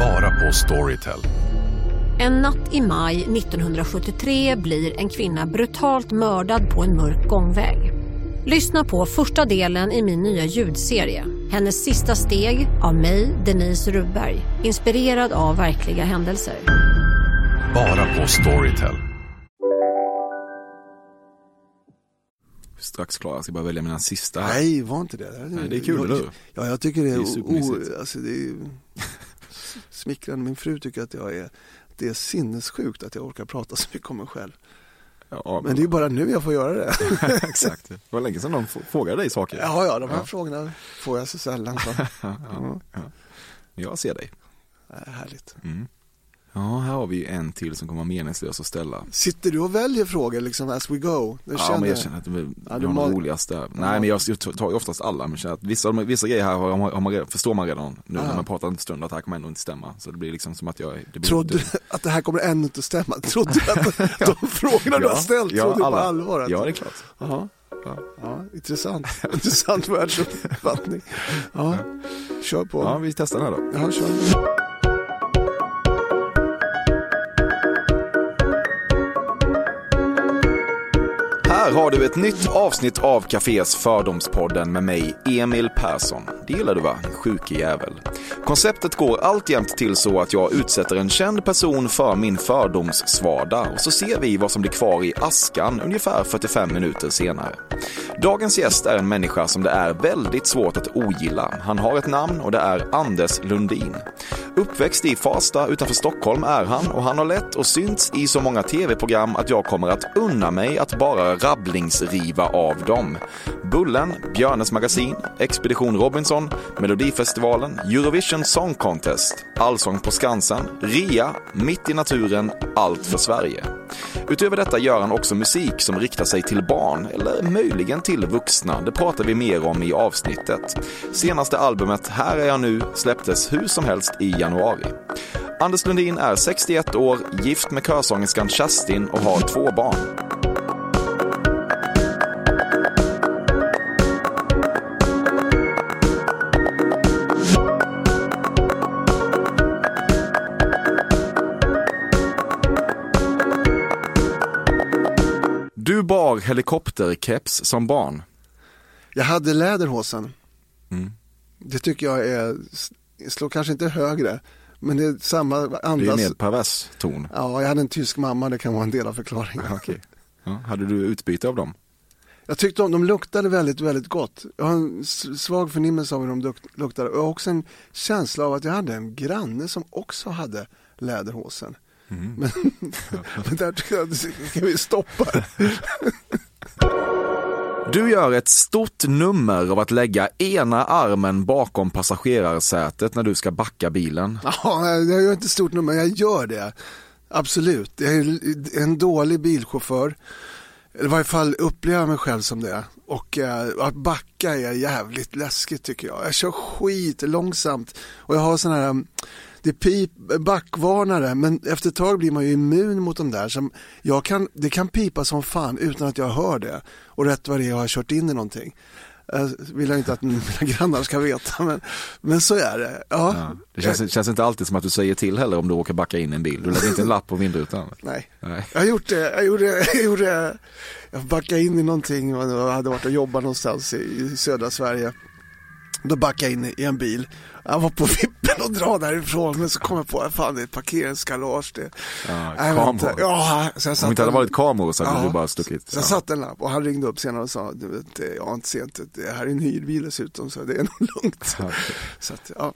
Bara på Storytel. En natt i maj 1973 blir en kvinna brutalt mördad på en mörk gångväg. Lyssna på första delen i min nya ljudserie. Hennes sista steg av mig, Denise Rubberg. Inspirerad av verkliga händelser. Bara på Storytel. Strax klar, jag ska bara välja mina sista här. Nej, var inte det. Nej, det är kul, eller hur? Ja, jag tycker det är, Det är o, alltså det är smickrande. Min fru tycker att jag är, det är sinnessjukt att jag orkar prata så mycket om mig själv. Ja, Men det är ju bara nu jag får göra det. Exakt. Det var länge sedan de frågade dig saker. Ja, ja, de här Ja. frågorna får jag så sällan. Så. Ja, ja, ja. Jag ser dig. Härligt. Mm. Ja, här har vi en till som kommer vara meningslös att ställa. Sitter du och väljer frågor liksom as we go? Det Ja, men jag känner att det är Ja, det du var mal- de roligaste. Nej, men jag tar ju oftast alla, men känner att vissa, vissa grejer här har, har man förstår man redan nu Ah. när man pratar en stund att det här kommer ändå inte stämma. Så det blir liksom som att jag, det blir Trodde du att det här kommer ännu inte att stämma? Trodde du att de frågorna du har ställt, trodde du på allvar? Att... Ja, det är klart. Jaha. Ja. Ja, intressant. intressant världsuppfattning. Ja, kör på. Ja, vi testar den här då. Ja, kör. Här har du ett nytt avsnitt av Cafés Fördomspodden med mig, Emil Persson. Det gillar du va, din sjuke jävel? Konceptet går alltjämt till så att jag utsätter en känd person för min fördomssvada och så ser vi vad som blir kvar i askan ungefär 45 minuter senare. Dagens gäst är en människa som det är väldigt svårt att ogilla. Han har ett namn och det är Anders Lundin. Uppväxt i Farsta utanför Stockholm är han och han har lett och synts i så många tv-program att jag kommer att unna mig att bara rabblingsriva av dem. Bullen, Björnes magasin, Expedition Robinson, Melodifestivalen, Eurovision Song Contest, Allsång på Skansen, RIA, Mitt i naturen, Allt för Sverige. Utöver detta gör han också musik som riktar sig till barn, eller möjligen till vuxna. Det pratar vi mer om i avsnittet. Senaste albumet Här är jag nu släpptes hur som helst i januari. Anders Lundin är 61 år, gift med körsångerskan Kerstin och har två barn. Bar helikopterkeps som barn. Jag hade läderhosen. Mm. Det tycker jag är, slår kanske inte högre, men det är samma Det är andas. mer pervers ton. Ja, jag hade en tysk mamma, det kan vara en del av förklaringen. Okej. Ja, hade du utbyte av dem? Jag tyckte om, de luktade väldigt, väldigt gott. Jag har en svag förnimmelse av hur de luk- luktade. Och jag har också en känsla av att jag hade en granne som också hade läderhosen. Mm. Men, men där tycker jag att vi stoppa. Du gör ett stort nummer av att lägga ena armen bakom passagerarsätet när du ska backa bilen. Ja, jag gör inte stort nummer, jag gör det. Absolut. Jag är en dålig bilchaufför. Eller i varje fall upplever jag mig själv som det. Och eh, att backa är jävligt läskigt tycker jag. Jag kör skit långsamt och jag har sån här, um, det pip, backvarnare men efter ett tag blir man ju immun mot de där. Som jag kan, det kan pipa som fan utan att jag hör det. Och rätt vad det är har jag kört in i någonting. Eh, vill jag inte att mina grannar ska veta men, men så är det. Ja. Ja. Det känns, känns inte alltid som att du säger till heller om du råkar backa in en bil. Du lägger inte en lapp på vindrutan. Nej. Nej. Jag har gjort det, jag gjorde, jag gjorde, jag backade in i någonting och jag hade varit och jobbat någonstans i, i södra Sverige. Då backade jag in i en bil. Jag var på vippen att dra därifrån men så kom jag på att fan det är ett parkeringsgarage det. Ja, vänta. kameror. Ja, så jag satt Om det inte hade en- varit kameror så hade Ja. du bara stuckit. Så jag satte en lapp och han ringde upp senare och sa, du vet, jag har inte sent, det här är en hyrbil dessutom så det är nog lugnt. Ja. Så att, ja.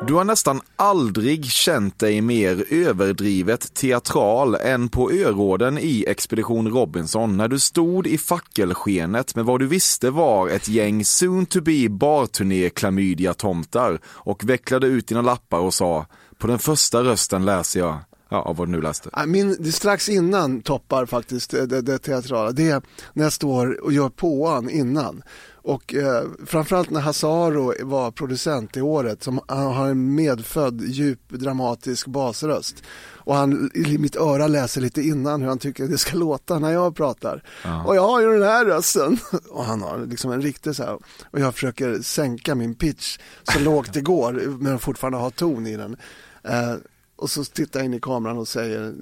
Du har nästan aldrig känt dig mer överdrivet teatral än på öråden i Expedition Robinson när du stod i fackelskenet med vad du visste var ett gäng soon to be barturné klamydia-tomtar och vecklade ut dina lappar och sa på den första rösten läser jag. Ja, av vad du nu läste. Ja, Min, det strax innan toppar faktiskt det, det, det teatrala. Det är när jag står och gör påan innan. Och eh, framförallt när Hasaro var producent i året som han har en medfödd djup dramatisk basröst. Och han i mitt öra läser lite innan hur han tycker det ska låta när jag pratar. Och jag har ju den här rösten. Och han har liksom en riktig så här. Och jag försöker sänka min pitch så lågt det går men fortfarande ha ton i den. Eh, och så tittar jag in i kameran och säger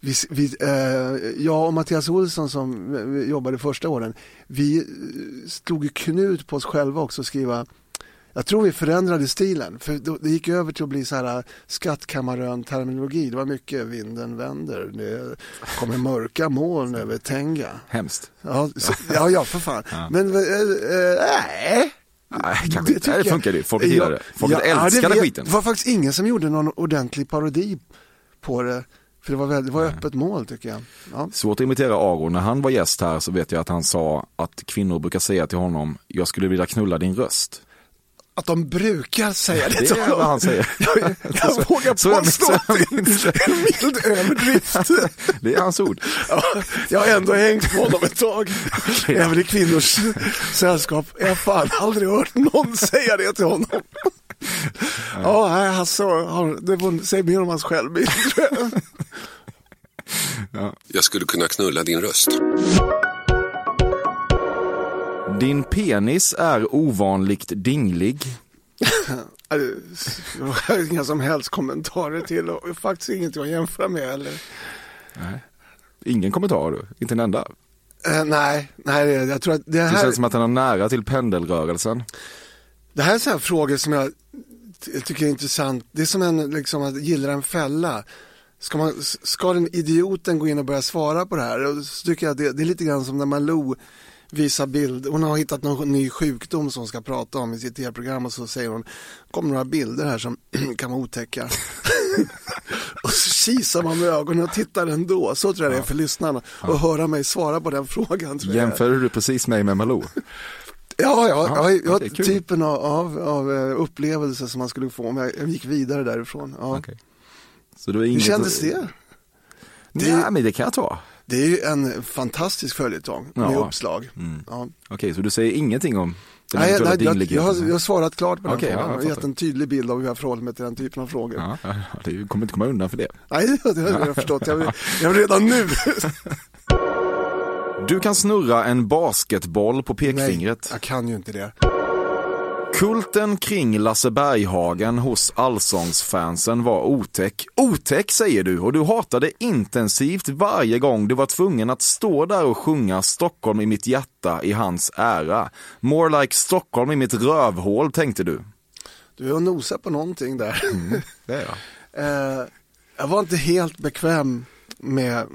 vi, vi, eh, jag och Mattias Olsson som jobbade första åren, vi slog knut på oss själva också att skriva jag tror vi förändrade stilen, för det gick över till att bli så här skattkammarön-terminologi. Det var mycket vinden vänder, det kommer mörka moln över Tenga. Hemskt. Ja, så, ja, ja för fan. Men, eh, eh, nej. Kanske inte. Det funkar ju. Folket gillar det. Folket det älskade vet- skiten. Det var faktiskt ingen som gjorde någon ordentlig parodi på det. För det var, väldigt, det var öppet mål tycker jag. Ja. Svårt att imitera Aron. När han var gäst här så vet jag att han sa att kvinnor brukar säga till honom, jag skulle vilja knulla din röst. Att de brukar säga det, Det är vad han säger. Jag, jag vågar så påstå att det är en mild överdrift. Det är hans ord. Ja, jag har ändå hängt på honom ett tag. Även i kvinnors sällskap. Jag har fan aldrig hört någon säga det till honom. Ja, alltså, det var- säger mer om hans självbild. jag. Jag skulle kunna knulla din röst. Din penis är ovanligt dinglig. Ja, det- Jag har inga som helst kommentarer till och faktiskt inget att jämföra med heller. Ingen kommentar du, inte en enda. Eh, nej, nej, det- jag tror att det Det här, känns som att den har nära till pendelrörelsen. det här är sådana frågor som jag ty- tycker är intressant. Det är som en, liksom, att gilla en fälla. Ska, man, ska den idioten gå in och börja svara på det här? Och så tycker jag att det, det är lite grann som när Malou visar bild. Hon har hittat någon ny sjukdom som hon ska prata om i sitt tv-program och så säger hon, kommer några bilder här som kan vara otäcka. och så kisar man med ögonen och tittar ändå. Så tror jag det är för lyssnarna. Och höra mig svara på den frågan. Tror. Jämför du precis mig med Malou? Ja, ja, Ja, ja, ja typen av, av, av eh, upplevelse som man skulle få om jag, jag gick vidare därifrån. Ja. Okej. Så det var Hur inget... kändes det? Nej, men det kan jag ta. Det är ju en fantastisk följetong med Ja. uppslag. Ja. Okej, så du säger ingenting om Nej, nej, jag, jag, har, jag har svarat klart på den ja, frågan jag och gett en tydlig bild av hur jag förhåller mig till den typen av frågor. Ja, ja, ja, det kommer inte komma undan för det. Nej, det har jag förstått. Jag, vill- jag vill redan nu. Du kan snurra en basketboll på Nej, pekfingret. jag kan ju inte det. Kulten kring Lasse Berghagen hos allsångsfansen var otäck. Otäck säger du och du hatade intensivt varje gång du var tvungen att stå där och sjunga Stockholm i mitt hjärta i hans ära. More like Stockholm i mitt rövhål tänkte du. Du är och nosar på någonting där. Det är jag. Eh, jag var inte helt bekväm med,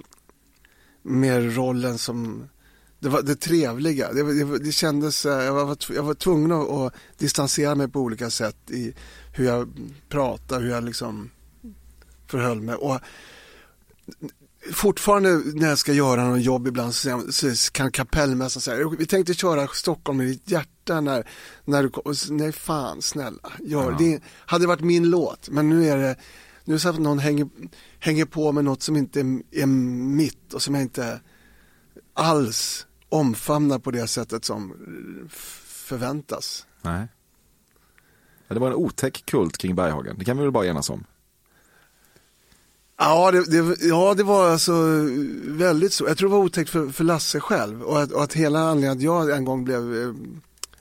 med rollen som det, var det trevliga. Det, det, det kändes, eh, jag var, jag var tvungen att, att distansera mig på olika sätt i hur jag pratade, hur jag liksom förhöll mig. Och fortfarande när jag ska göra någon jobb ibland så, kan kapellmästaren säga vi tänkte köra Stockholm i ditt hjärta när, när du kom. Nej fan snälla, gör det. det. Hade varit min låt men nu är det nu är det så att någon hänger, hänger på med något som inte är, är mitt och som jag inte alls omfamnar på det sättet som f- förväntas. Nej. Det var en otäck kult kring Berghagen, det kan vi väl bara enas om. Ja det, det, ja, det var alltså väldigt så. Jag tror det var otäckt för, för Lasse själv och att, och att hela anledningen att jag en gång blev eh,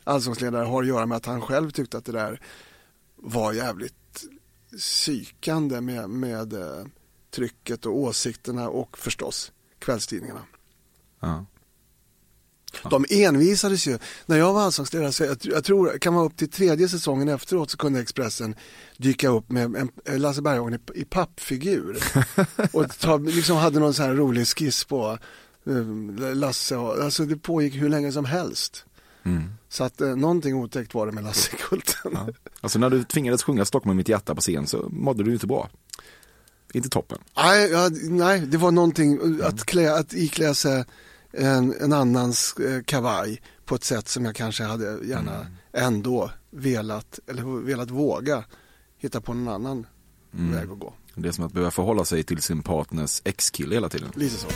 allsångsledare har att göra med att han själv tyckte att det där var jävligt psykande med, med eh, trycket och åsikterna och förstås kvällstidningarna. Ja. De envisades ju. När jag var allsångsledare, så jag, jag tror kan vara upp till tredje säsongen efteråt så kunde Expressen dyka upp med en, Lasse Berghagen i, i pappfigur. och ta, liksom hade någon sån här rolig skiss på eh, Lasse. Och, alltså det pågick hur länge som helst. Så att eh, någonting otäckt var det med Lassekulten. Alltså när du tvingades sjunga Stockholm i mitt hjärta på scen så mådde du inte bra. Inte toppen. Nej, ja, nej, det var någonting att, klä, att iklä sig en, en annans eh, kavaj på ett sätt som jag kanske hade gärna ändå velat, eller velat våga hitta på någon annan väg att gå. Det är som att behöva förhålla sig till sin partners ex-kille hela tiden. Lite så.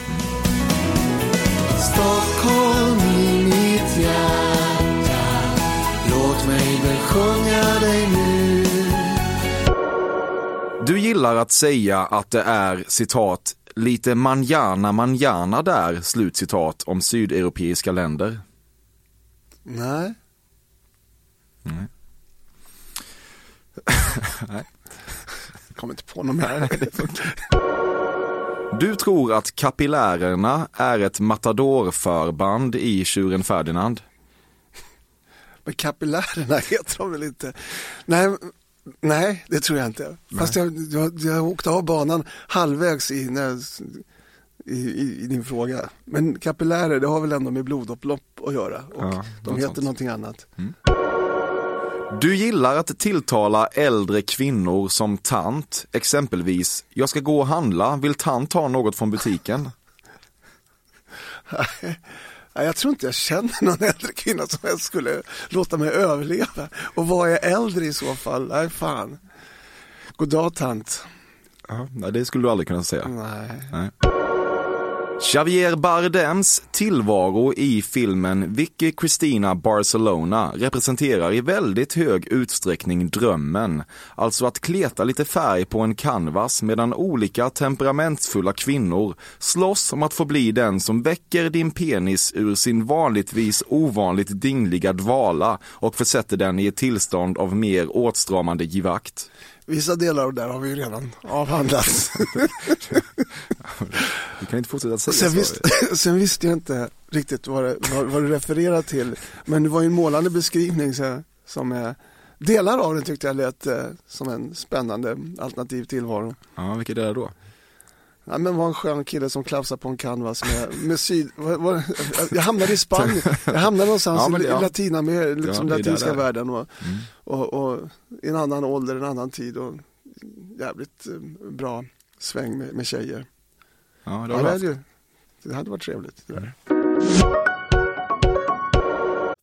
Stockholm i mitt hjärta Låt mig väl sjunga dig nu Du gillar att säga att det är citat lite manjana manjana där, slutcitat, om sydeuropeiska länder. Nej. Nej. Jag kommer inte på något mer. Du tror att kapillärerna är ett matadorförband i Tjuren Ferdinand? Men kapillärerna heter de väl inte? Nej, nej det tror jag inte. Fast jag, jag, jag åkte av banan halvvägs i, när, i, i, i din fråga. Men kapillärer, det har väl ändå med blodomlopp att göra. Och Ja, de heter sånt. någonting annat. Du gillar att tilltala äldre kvinnor som tant, exempelvis jag ska gå och handla, vill tant ta något från butiken? Nej, jag tror inte jag känner någon äldre kvinna som jag skulle låta mig överleva. Och vad är äldre i så fall? Nej, fan. God dag tant. Ja, nej, det skulle du aldrig kunna säga. Nej. Javier Bardems tillvaro i filmen Vicky Cristina Barcelona representerar i väldigt hög utsträckning drömmen. Alltså att kleta lite färg på en canvas medan olika temperamentsfulla kvinnor slåss om att få bli den som väcker din penis ur sin vanligtvis ovanligt dingliga dvala och försätter den i ett tillstånd av mer åtstramande givakt. Vissa delar av det där har vi ju redan avhandlat. Du kan inte fortsätta säga Sen, så. visst, sen visste jag inte riktigt vad, det, vad, vad du refererar till. Men det var ju en målande beskrivning så, som är, delar av den tyckte jag lät eh, som en spännande alternativ tillvaro. Ja, vilket är det då? Ja, men var en skön kille som klafsar på en canvas med, med syd... Vad, vad, jag hamnade i Spanien, jag hamnade någonstans Ja, men ja. i Latinamer, liksom Ja, latinska där världen och, och, och i en annan ålder, en annan tid och jävligt eh, bra sväng med, med tjejer. Ja, det har Ja, det, hade, det hade varit trevligt. Det där.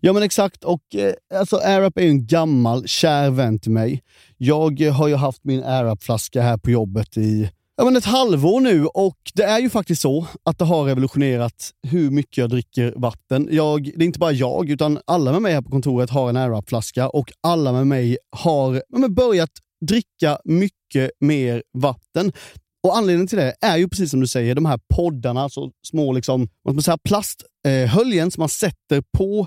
Ja men exakt, och eh, alltså AirUp är ju en gammal kär vän till mig. Jag eh, har ju haft min AirUp-flaska här på jobbet i ja, men ett halvår nu och det är ju faktiskt så att det har revolutionerat hur mycket jag dricker vatten. Jag, det är inte bara jag, utan alla med mig här på kontoret har en AirUp-flaska och alla med mig har ja, men börjat dricka mycket mer vatten. Och Anledningen till det är ju precis som du säger, de här poddarna, så små liksom, vad ska man säga, plasthöljen som man sätter på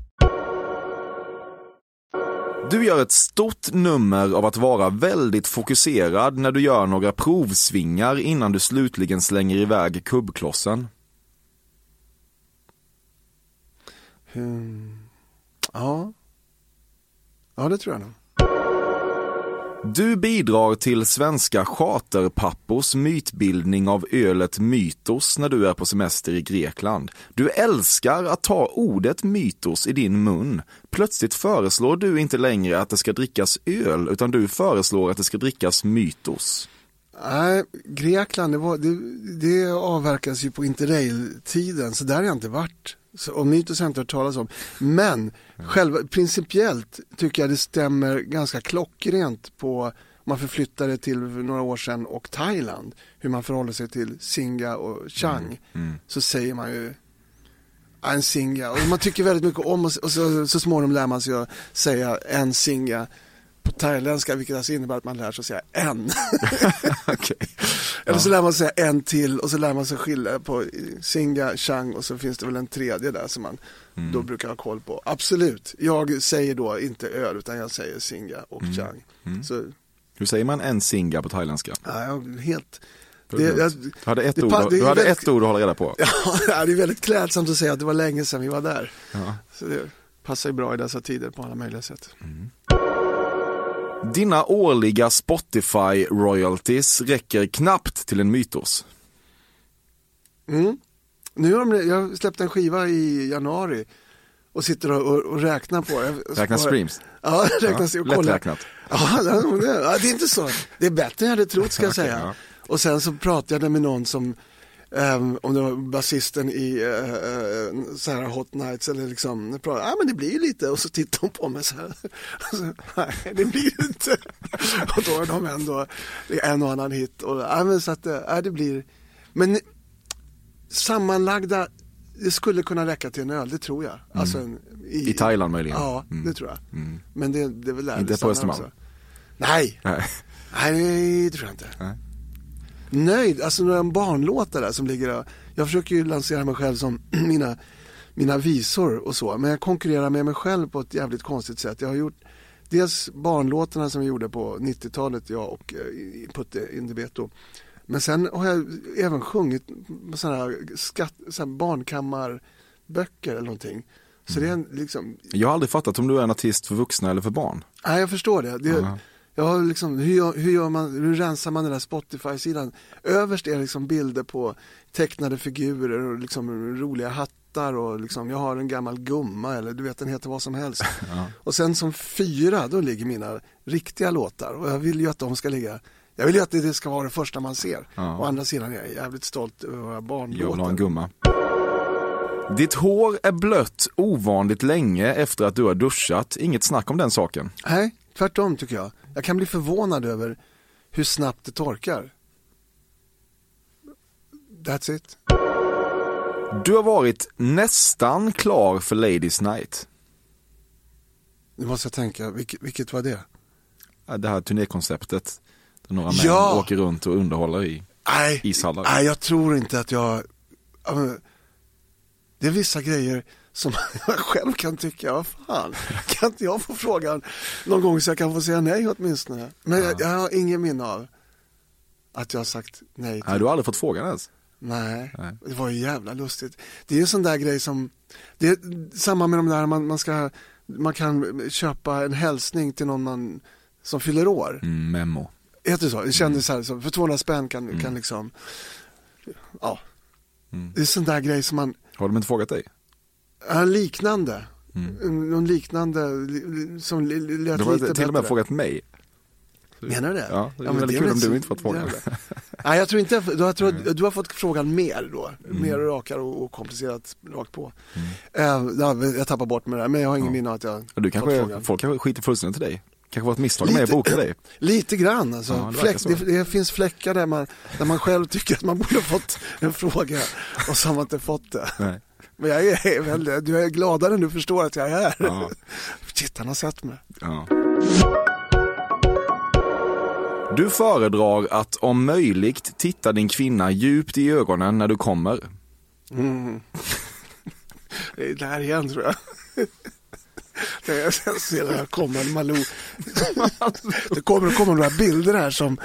Du gör ett stort nummer av att vara väldigt fokuserad när du gör några provsvingar innan du slutligen slänger iväg kubbklossen. Hmm. Ja. Ja, det tror jag nog. Du bidrar till svenska charterpappors mytbildning av ölet Mytos när du är på semester i Grekland. Du älskar att ta ordet Mytos i din mun. Plötsligt föreslår du inte längre att det ska drickas öl, utan du föreslår att det ska drickas Mytos. Nej, Grekland, det, var, det, det avverkas ju på interrail-tiden, så där har jag inte varit. Så, och mytos har jag inte hört talas om. Men själva, principiellt tycker jag det stämmer ganska klockrent på om man förflyttar det till några år sedan och Thailand, hur man förhåller sig till Singa och Chang, så säger man ju "Ja, en Singa. Och man tycker väldigt mycket om och, och så, så småningom lär man sig att säga en Singa på thailändska, vilket alltså innebär att man lär sig att säga en. Eller så lär man sig säga en till och så lär man sig skilja på Singa, Chang och så finns det väl en tredje där som man då brukar ha koll på. Absolut, jag säger då inte öl utan jag säger Singa och Chang. Så Hur säger man en singa på thailändska? Ja, helt... Det, jag- du hade, ett, det ord, det du hade väldigt- ett ord att hålla reda på. Ja, det är väldigt klädsamt att säga att det var länge sedan vi var där. Ja. Så det passar ju bra i dessa tider på alla möjliga sätt. Dina årliga Spotify royalties räcker knappt till en mytos. Mm. Nu har de, jag släppte en skiva i januari och sitter och, och, och räknar på det. Räknar streams? Ja, räknar Ja, och kollar. lätträknat. Ja, det, ja, det är inte så. Det är bättre än jag hade trott ska jag säga. ja. Och sen så pratade jag med någon som, ehm, om det var basisten i uh, uh, så här Hot Nights eller liksom, ja men det blir ju lite och så tittade hon på mig så här. Och så, Nej, det blir det inte. och då är de ändå en och annan hit. Och, ja, men så att, eh, ja, det blir, men sammanlagda, det skulle kunna räcka till en öl, det tror jag. Alltså en, I Thailand möjligen? Ja, Mm. det tror jag. Mm. Men det, det är väl där Inte på Östermalm? Nej, Nej. nej det tror jag inte. Nej. Nöjd, alltså några barnlåtar där som ligger och, Jag försöker ju lansera mig själv som mina, mina visor och så. Men jag konkurrerar med mig själv på ett jävligt konstigt sätt. Jag har gjort dels barnlåtarna som vi gjorde på 90-talet, jag och eh, Putte Indibeto. Men sen har jag även sjungit sådana här, skatt, såna här barnkammarböcker eller någonting. Så det är en, liksom, Jag har aldrig fattat om du är en artist för vuxna eller för barn. Nej, jag förstår det. det Ja. Jag har liksom, hur, hur, gör man, hur rensar man den där Spotify-sidan? Överst är liksom bilder på tecknade figurer och liksom roliga hattar och liksom, jag har en gammal gumma eller du vet den heter vad som helst. Och sen som fyra, då ligger mina riktiga låtar och jag vill ju att de ska ligga jag vill ju att det ska vara det första man ser. Ja. Å andra sidan är jag jävligt stolt över våra Jag vill ha en barnlåtar. gumma. Ditt hår är blött ovanligt länge efter att du har duschat. Inget snack om den saken. Nej, tvärtom tycker jag. Jag kan bli förvånad över hur snabbt det torkar. That's it. Du har varit nästan klar för Ladies Night. Nu måste jag tänka, vilket, vilket var det? Det här turnékonceptet. Där några män Ja! åker runt och underhåller i Nej, ishallar. nej jag tror inte att jag... Det är vissa grejer som jag själv kan tycka, vad fan, kan inte jag få frågan någon gång så jag kan få säga nej åtminstone? Men jag, jag har ingen minne av att jag har sagt nej till Nej, du har aldrig fått frågan ens. Nej, Nej. det var ju jävla lustigt. Det är ju en sån där grej som, det är samma med de där man, man ska, man kan köpa en hälsning till någon man, som fyller år. Mm, memo. Heter det så? Det kändes så här, för 200 spänn kan, kan liksom, ja. Mm. Det är sån där grej som man, Har de inte frågat dig? Ja, liknande. Mm. Någon liknande li- li- som li- li- lät De har lite till och med bättre. frågat mig. Menar du det? Ja, det är men väldigt kul om du inte fått frågan. Nej, jag tror inte, jag- du har, tror, att du har fått frågan mer då. Mer rakare och, och komplicerat rakt på. Eh, ja, jag tappar bort med det där, men jag har ingen Ja. minne av att jag Ja, Du fått kanske, frågan. folk kanske skiter fullständigt i dig. kanske var ett misstag med att Lite- boka dig. Lite grann alltså. Ja, det Fläck, det, det finns fläckar där man, där man själv tycker att man borde ha fått en fråga och så har man inte fått det. Nej. Men jag är väl, du är gladare än du förstår att jag är här. Ja. Shit, han har sett mig. Ja. Du föredrar att om möjligt titta din kvinna djupt i ögonen när du kommer. Mm. Det är där igen tror jag. Det Jag ser när jag kommer, Malou. Det kommer, det kommer några bilder här som,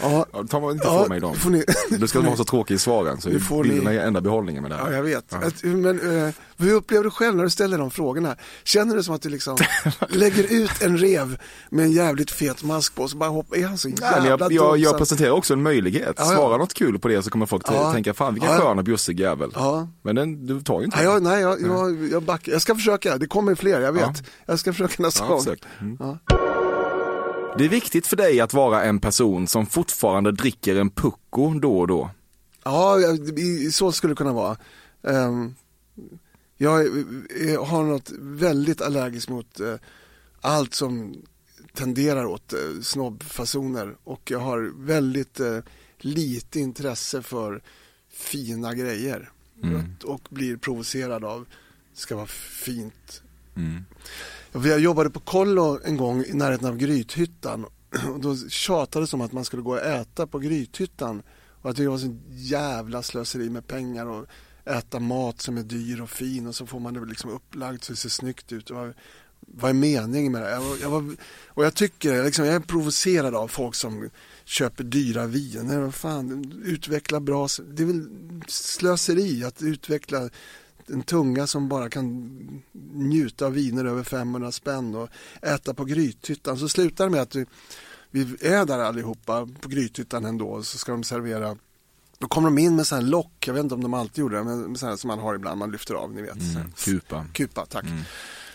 ja, Ja, ta inte Ja, mig dem. får ni- Du ska vara så tråkig i svaren så får ni- bilderna är enda behållningen med det här. ja jag vet. Ja. Men eh, hur upplever du själv när du ställer de frågorna? Känner du som att du liksom lägger ut en rev med en jävligt fet mask på och så bara hoppar, är han så jävla jag, jag, jag att- presenterar också en möjlighet. Ja, ja. Svara något kul på det så kommer folk Ja. tänka, fan vilken Ja. skön och bjussig jävel. Ja. Men den, du tar ju inte jag, nej jag, jag, jag, backar. jag ska försöka, det kommer fler, jag vet. Ja. Jag ska försöka nästa Ja, gång. Mm. Ja. Det är viktigt för dig att vara en person som fortfarande dricker en pucko då och då. Ja, jag- så skulle det kunna vara. Ehm, jag är- är- har något väldigt allergiskt mot eh, allt som tenderar åt snobbfasoner och jag har väldigt eh, lite intresse för fina grejer Mm. och blir provocerad av ska vara fint. Mm. Jag jobbade på kollo en gång i närheten av Grythyttan och då tjatades om att man skulle gå och äta på Grythyttan och att det var så jävla slöseri med pengar och äta mat som är dyr och fin och så får man det liksom upplagt så det ser snyggt ut. Det vad är meningen med det? Jag var, jag var, och jag tycker, liksom, jag är provocerad av folk som köper dyra viner. Vad fan, utveckla bra, det är väl slöseri att utveckla en tunga som bara kan njuta av viner över 500 spänn och äta på Grythyttan. Så slutar det med att vi, vi är där allihopa på Grythyttan ändå så ska de servera då kommer de in med sån här lock, jag vet inte om de alltid gjorde det, men sån här som man har ibland, man lyfter av, ni vet. Mm, kupa. Kupa, tack.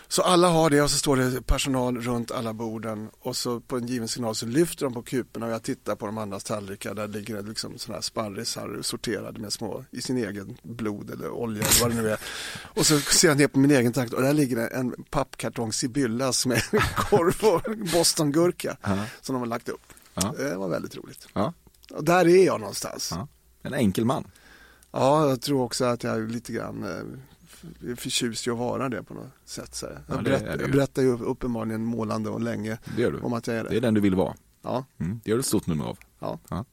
Så alla har det och så står det personal runt alla borden och så på en given signal så lyfter de på kuporna och jag tittar på de andras tallrikar där ligger det liksom sådana här sparrisar sorterade med små i sin egen blod eller olja eller vad det nu är. Och så ser jag ner på min egen takt och där ligger det en pappkartong Sibyllas med korv och bostongurka Ja. som de har lagt upp. Ja. Det var väldigt roligt. Ja. Och där är jag någonstans. Ja. En enkel man. Ja, jag tror också att jag är lite grann eh, är förtjust i att vara det på något sätt. Så. Ja, jag, det berätt, jag berättar ju uppenbarligen målande och länge om att jag är det. Det är den du vill vara. Ja. Mm. Det gör du ett stort nummer av. Ja.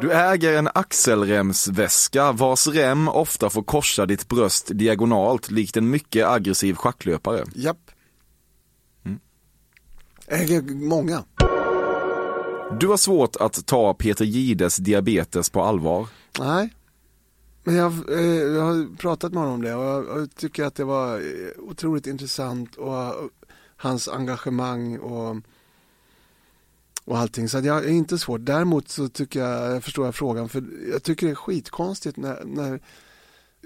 Du äger en axelremsväska vars rem ofta får korsa ditt bröst diagonalt likt en mycket aggressiv schacklöpare. Japp. Mm. Äger många. Du har svårt att ta Peter Gides diabetes på allvar. Nej. Men jag, eh, jag har pratat med honom om det och jag, jag tycker att det var eh, otroligt intressant och hans engagemang och, och allting. Så att jag är inte svårt. Däremot så tycker jag, jag förstår jag frågan, för jag tycker det är skitkonstigt när, när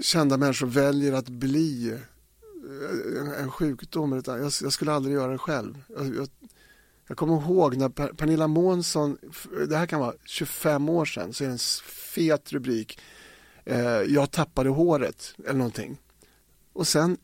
kända människor väljer att bli eh, en, en sjukdom. Utan jag, jag skulle aldrig göra det själv. Jag, jag, jag kommer ihåg när Per- Pernilla Månsson, det här kan vara 25 år sedan, så är det en fet rubrik. Eh, jag tappade håret eller någonting. Och sen,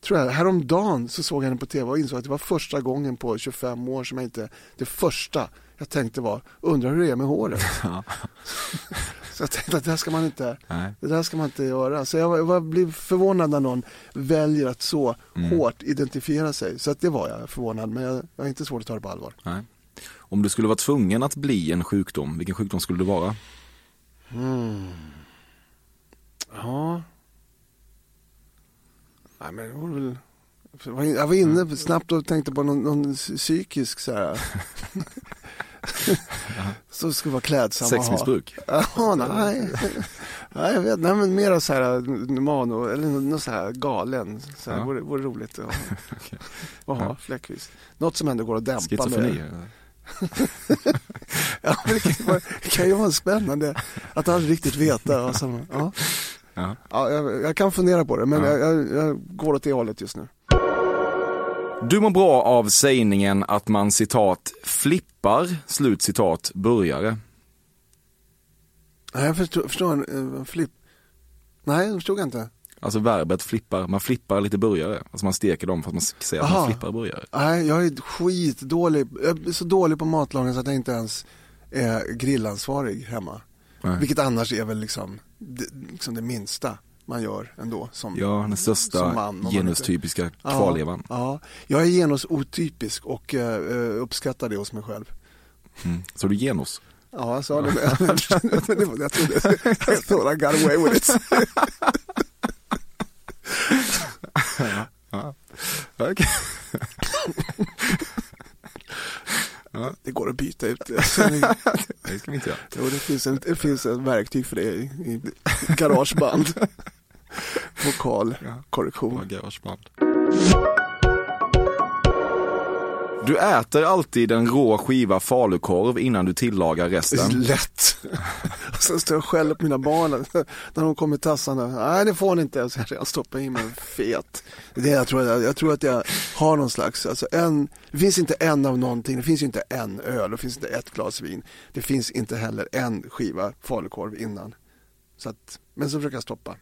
tror jag, häromdagen så såg jag henne på tv och insåg att det var första gången på 25 år som jag inte, det första jag tänkte var, undrar hur det är med håret. så jag tänkte att det här ska man inte, Nej. det där ska man inte göra. Så jag, jag blev förvånad när någon väljer att så Mm. hårt identifiera sig. Så att det var jag förvånad, men jag, jag är inte svårt att ta det på allvar. Nej. Om du skulle vara tvungen att bli en sjukdom, vilken sjukdom skulle du vara? Ja. Nej, men det var väl... jag var in- Jag var inne snabbt och tänkte på någon, någon psykisk så här. Så skulle vara klädsam. Sexmissbruk? Ja, nej. nej, jag vet Nej, men mera så här mano, eller något så här galen. Så här, Ja. vore, vore roligt att ha, ha fläckvis. Något som ändå går att dämpa Schizofreni? Ja, men det kan, ju vara- kan ju vara spännande att aldrig riktigt veta. som- ja. Ja. Ja, jag, jag kan fundera på det, men Ja. jag, jag, jag går åt det hållet just nu. Du mår bra av sägningen att man citat flippar, slut citat, burgare. Nej, jag förstår, förstår en, en flipp. Nej, det förstod jag inte. Alltså verbet flippar, man flippar lite burgare. Alltså man steker dem för att man säga att Aha. man flippar burgare. Nej, jag är skitdålig. Jag är så dålig på matlagning så att jag inte ens är grillansvarig hemma. Nej. Vilket annars är väl liksom det, liksom det minsta man gör ändå. Som, Ja, den största man, genustypiska kvarlevan. Ja, ja, jag är genusotypisk och eh, uppskattar det hos mig själv. Mm. Så du genus? Ja, jag sa det. Var, jag trodde, jag I got away with it. Okej. Det går att byta ut det. Det ska vi inte göra. Jo, det finns, en, det finns ett verktyg för det i, i garageband. Vokal, korrektion. Bra garageband. Du äter alltid en rå skiva falukorv innan du tillagar resten. Lätt. Och sen står jag skäller på mina barn när de kommer tassande. Nej, det får ni inte. Så jag stoppar in mig en fet. Det jag, tror, jag, jag tror att jag har någon slags, alltså en, det finns inte en av någonting. Det finns inte en öl, det finns inte ett glas vin. Det finns inte heller en skiva falukorv innan. Så att, men så försöker jag stoppa.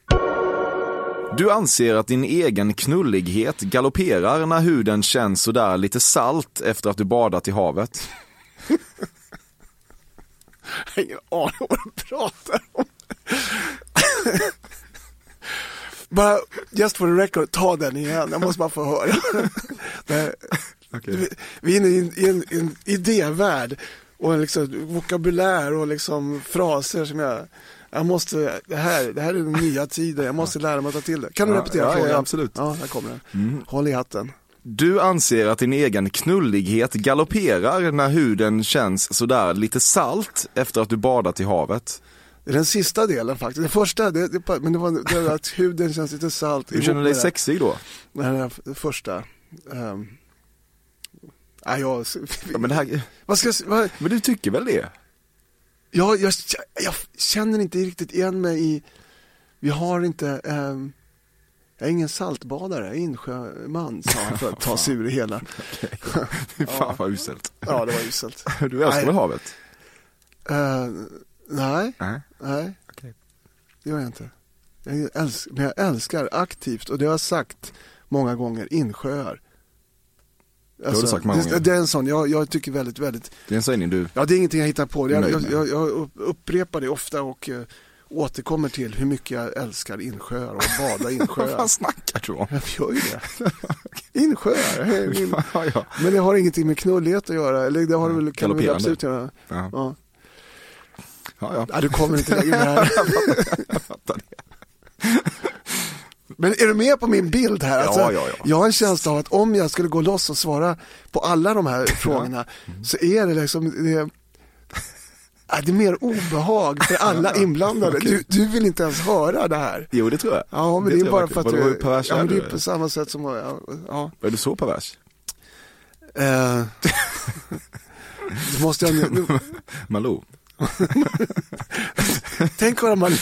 Du anser att din egen knullighet galopperar när huden känns sådär lite salt efter att du badat i havet. Jag har ingen aning om vad du pratar om. bara, just for the record, ta den igen. Jag måste bara få höra. Det- vi, vi är inne i en, i en, en idévärld och en liksom vokabulär och liksom fraser som jag Jag måste, det här, det här är den nya tiden, jag måste lära mig att ta till det. Kan du Ja, repetera ja, ja, frågan? absolut. Ja, där kommer den. Mm. Håll i hatten. Du anser att din egen knullighet galopperar när huden känns sådär lite salt efter att du badat i havet. Den sista delen faktiskt. Den första, det, det, men det var, det att huden känns lite salt. Du känner dig sexig då? Den här f- första. Um, nej, jag, Ja, men, här, vad ska vad, men du tycker väl det? Jag, jag, jag känner inte riktigt igen mig i, vi har inte, ehm, jag är ingen saltbadare, jag är insjöman sa han för att ta sig ur det hela. Fy fan vad uselt. Ja, det var uselt. Du älskar väl havet? Eh, nej, Nej. nej, Okej. det gör jag inte. Jag älskar, men jag älskar aktivt, och det har jag sagt många gånger, insjöar. Har du sagt många det, gånger. det är en sån, jag, jag tycker väldigt, väldigt Det är en sägning du, Ja, det är ingenting jag hittar på. Jag, jag, med. jag, jag upp- upprepar det ofta och eh, återkommer till hur mycket jag älskar insjöar och bada i vad insjöar. fan snackar du om? jag gör ju det. Insjöar. min- ja, ja. Men det har ingenting med knullighet att göra. Eller det har det väl, kan det väl absolut göra. Ja. Ja. Ja, ja. Du kommer inte längre här. Jag fattar det. Men är du med på min bild här? Alltså, Ja, ja, ja. Jag har en känsla av att om jag skulle gå loss och svara på alla de här frågorna så är det liksom det, det är mer obehag för alla inblandade. Du, du vill inte ens höra det här. Jo, det tror jag. Ja, men det, tror är bara för att du... hur pervers ja, men är det du? är på samma sätt som... Ja. Är du så pervers? Då måste jag nu... nu Malou? tänk vad man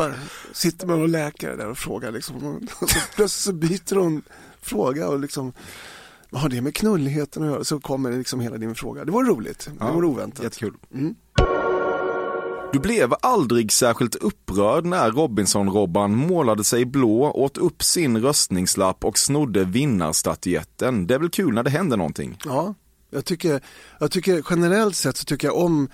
bara sitter med någon läkare där och frågar liksom. Och så plötsligt så byter hon fråga och liksom... Vad har det med knulligheten att göra? Så kommer liksom hela din fråga. Det var roligt. Det var oväntat. Jättekul. Mm. Du blev aldrig särskilt upprörd när Robinson-Robban målade sig blå, åt upp sin röstningslapp och snodde vinnarstatyetten. Det är väl kul när det händer någonting? Ja, jag tycker, jag tycker generellt sett så tycker jag om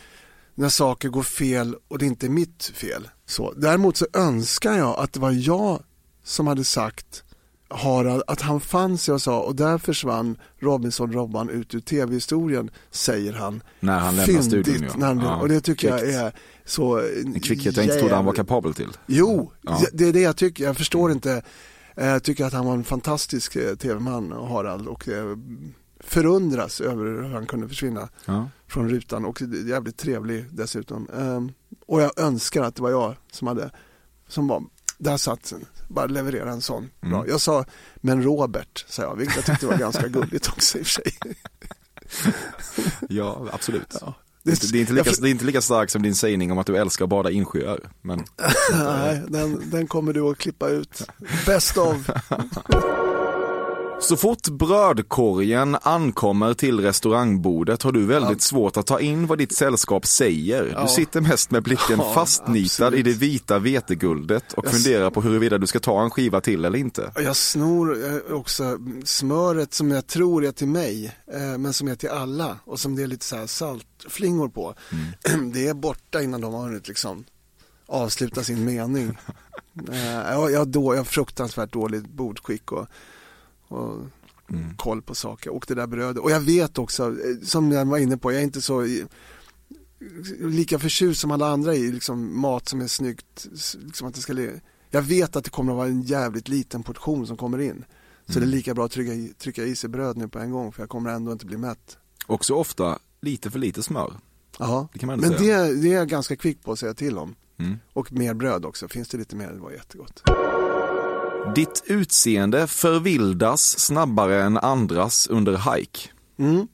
när saker går fel och det inte är mitt fel. Så, däremot så önskar jag att det var jag som hade sagt Harald att han fann sig och sa och där försvann Robinson-Robban ut ur tv-historien, säger han. När han lämnar studion, ja. när han, Ja, och det tycker kvickt. jag är så En kvickhet jag inte trodde han var kapabel till. Jo, Ja. det är det jag tycker. Jag förstår inte. Jag tycker att han var en fantastisk eh, tv-man, Harald, och eh, förundras över hur han kunde försvinna Ja. från rutan och jävligt trevlig dessutom. Ehm, Och jag önskar att det var jag som hade, som var, där satt, bara leverera en sån. Bra. Mm. Jag sa, men Robert, sa jag, vilket jag tyckte var ganska gulligt också i och för sig. ja, absolut. Ja. Det, är inte- det, är inte lika, för- det är inte lika starkt som din sägning om att du älskar att bada insjöar. Men Nej, den, den kommer du att klippa ut. Best of. så fort brödkorgen ankommer till restaurangbordet har du väldigt svårt att ta in vad ditt sällskap säger. Ja. Du sitter mest med blicken Ja, fastnitad i absolut. det vita veteguldet och Jag funderar på huruvida du ska ta en skiva till eller inte. Jag snor eh, också smöret som jag tror är till mig, eh, men som är till alla och som det är lite så här saltflingor på. Det är borta innan de har hunnit liksom avsluta sin mening. Eh, Jag, jag, har då, jag har fruktansvärt dåligt bordskick och, och Mm. koll på saker. Och det där brödet. Och jag vet också, eh, som jag var inne på, jag är inte så lika förtjust som alla andra i liksom, mat som är snyggt. Liksom att det ska jag vet att det kommer att vara en jävligt liten portion som kommer in. Så Mm. det är lika bra att trycka i, trycka i sig bröd nu på en gång för jag kommer ändå inte bli mätt. Också ofta lite för lite smör. Ja. Men säga. det, det är jag ganska kvick på att säga till om. Mm. Och mer bröd också, finns det lite mer det var jättegott. Ditt utseende förvildas snabbare än andras under hike. Mm.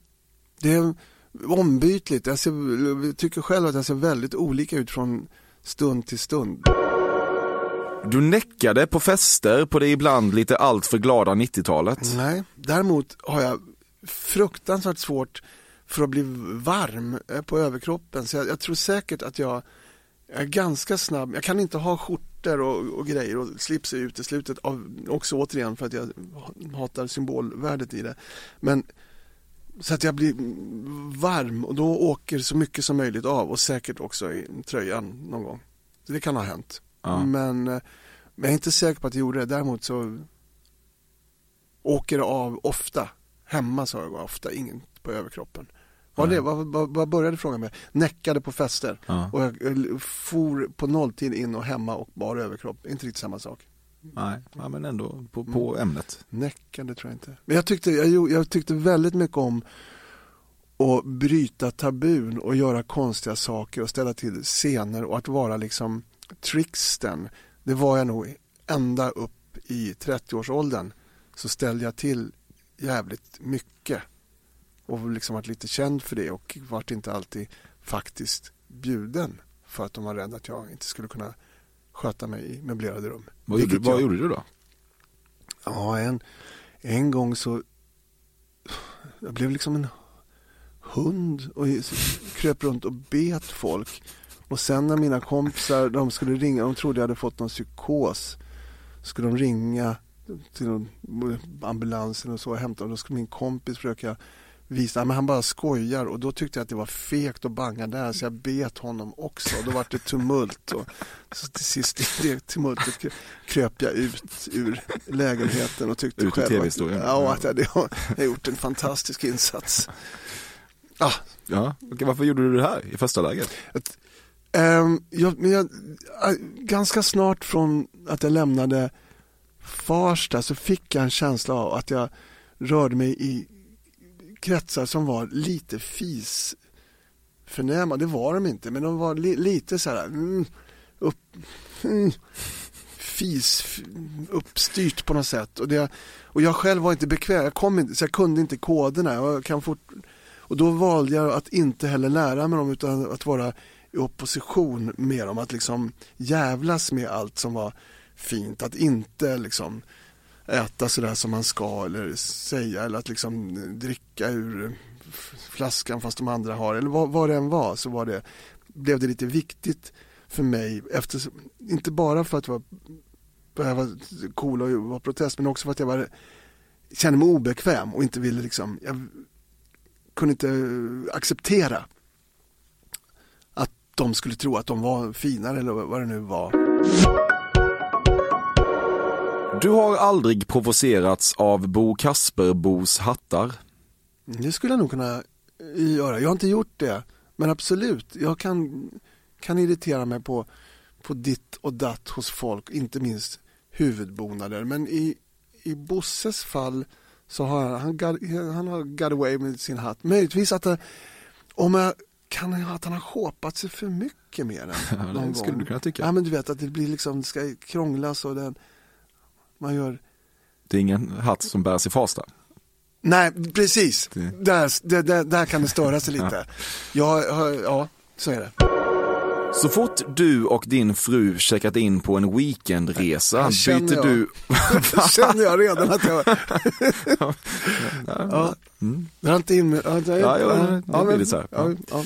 Det är ombytligt, jag, ser, jag tycker själv att jag ser väldigt olika ut från stund till stund. Du näckade på fester på det ibland lite alltför glada 90-talet. Nej, däremot har jag fruktansvärt svårt för att bli varm eh, på överkroppen. Så jag, jag tror säkert att jag är ganska snabb. Jag kan inte ha skjortor och, och grejer och slips är uteslutet. Av, också återigen för att jag hatar symbolvärdet i det. Men så att jag blir varm och då åker så mycket som möjligt av och säkert också i tröjan någon gång. Det kan ha hänt. Ja. Men, eh, men jag är inte säker på att jag gjorde det. Däremot så åker det av ofta. Hemma så har jag ofta ingen på överkroppen. Var det, vad, vad, vad började frågan med? Näckade på fester. Ja. Och jag eh, for på nolltid in och hemma och bar överkropp. Inte riktigt samma sak. Nej, ja, men ändå på, Mm. på ämnet. Näckande tror jag inte. Men jag tyckte, jag, jag tyckte väldigt mycket om att bryta tabun och göra konstiga saker och ställa till scener och att vara liksom tricksten. Det var jag nog ända upp i 30-årsåldern. Så ställde jag till jävligt mycket och liksom varit lite känd för det och vart inte alltid faktiskt bjuden för att de var rädda att jag inte skulle kunna sköta mig i möblerade rum. Vad, gjorde, vad jag- gjorde du då? Ja, en, en gång så jag blev liksom en hund och kröp runt och bet folk. Och sen när mina kompisar, de skulle ringa, de trodde jag hade fått någon psykos. Skulle de ringa till någon, ambulansen och så och hämta och då skulle min kompis försöka visa, "Nej, men han bara skojar och då tyckte jag att det var fegt att banga där så jag bet honom också och då var det tumult och så till sist i det tumultet krö- kröp jag ut ur lägenheten och tyckte Ut själv att, ja, att jag, har gjort en fantastisk insats. Ah, Ja, okej, varför gjorde du det här i första läget? Ehm, jag, men jag, äh, ganska snart från att jag lämnade Farsta så fick jag en känsla av att jag rörde mig i kretsar som var lite fis förnäma. Det var de inte, men de var li, lite så här mm, upp, mm, fis uppstyrt på något sätt. Och, det, och jag själv var inte bekväm, jag, kom inte, så jag kunde inte koderna. Jag kan fort, och då valde jag att inte heller lära mig dem utan att vara i opposition med dem. Att liksom jävlas med allt som var fint. Att inte liksom äta sådär som man ska eller säga eller att liksom dricka ur flaskan fast de andra har. Eller vad, vad det än var så var det, blev det lite viktigt för mig. Efter, inte bara för att jag var cool och var protest men också för att jag var, kände mig obekväm och inte ville liksom, jag kunde inte acceptera att de skulle tro att de var finare eller vad det nu var. Du har aldrig provocerats av Bo Kasperbos hattar. Det skulle jag nog kunna göra. Jag har inte gjort det. Men absolut, jag kan, kan irritera mig på, på ditt och datt hos folk, inte minst huvudbonader. Men i, i Bosses fall så har han, han, got, han har got away med sin hatt. Möjligtvis att det, om jag kan att han har shopat sig för mycket med den Ja, det någon skulle gång. du kunna tycka. Ja men du vet att det blir liksom, det ska krånglas och den, man gör Det är ingen hatt som bärs i Farsta. Nej, precis. Det- Där, där, där, där kan det störa sig lite. Ja, ja, ja så är det. Så fort du och din fru checkat in på en weekendresa byter jag. du... känner jag redan att jag... ja. Dra inte in mig. Ja, det- Ja, ja, det blir men- lite så här. Ja, Ja. ja.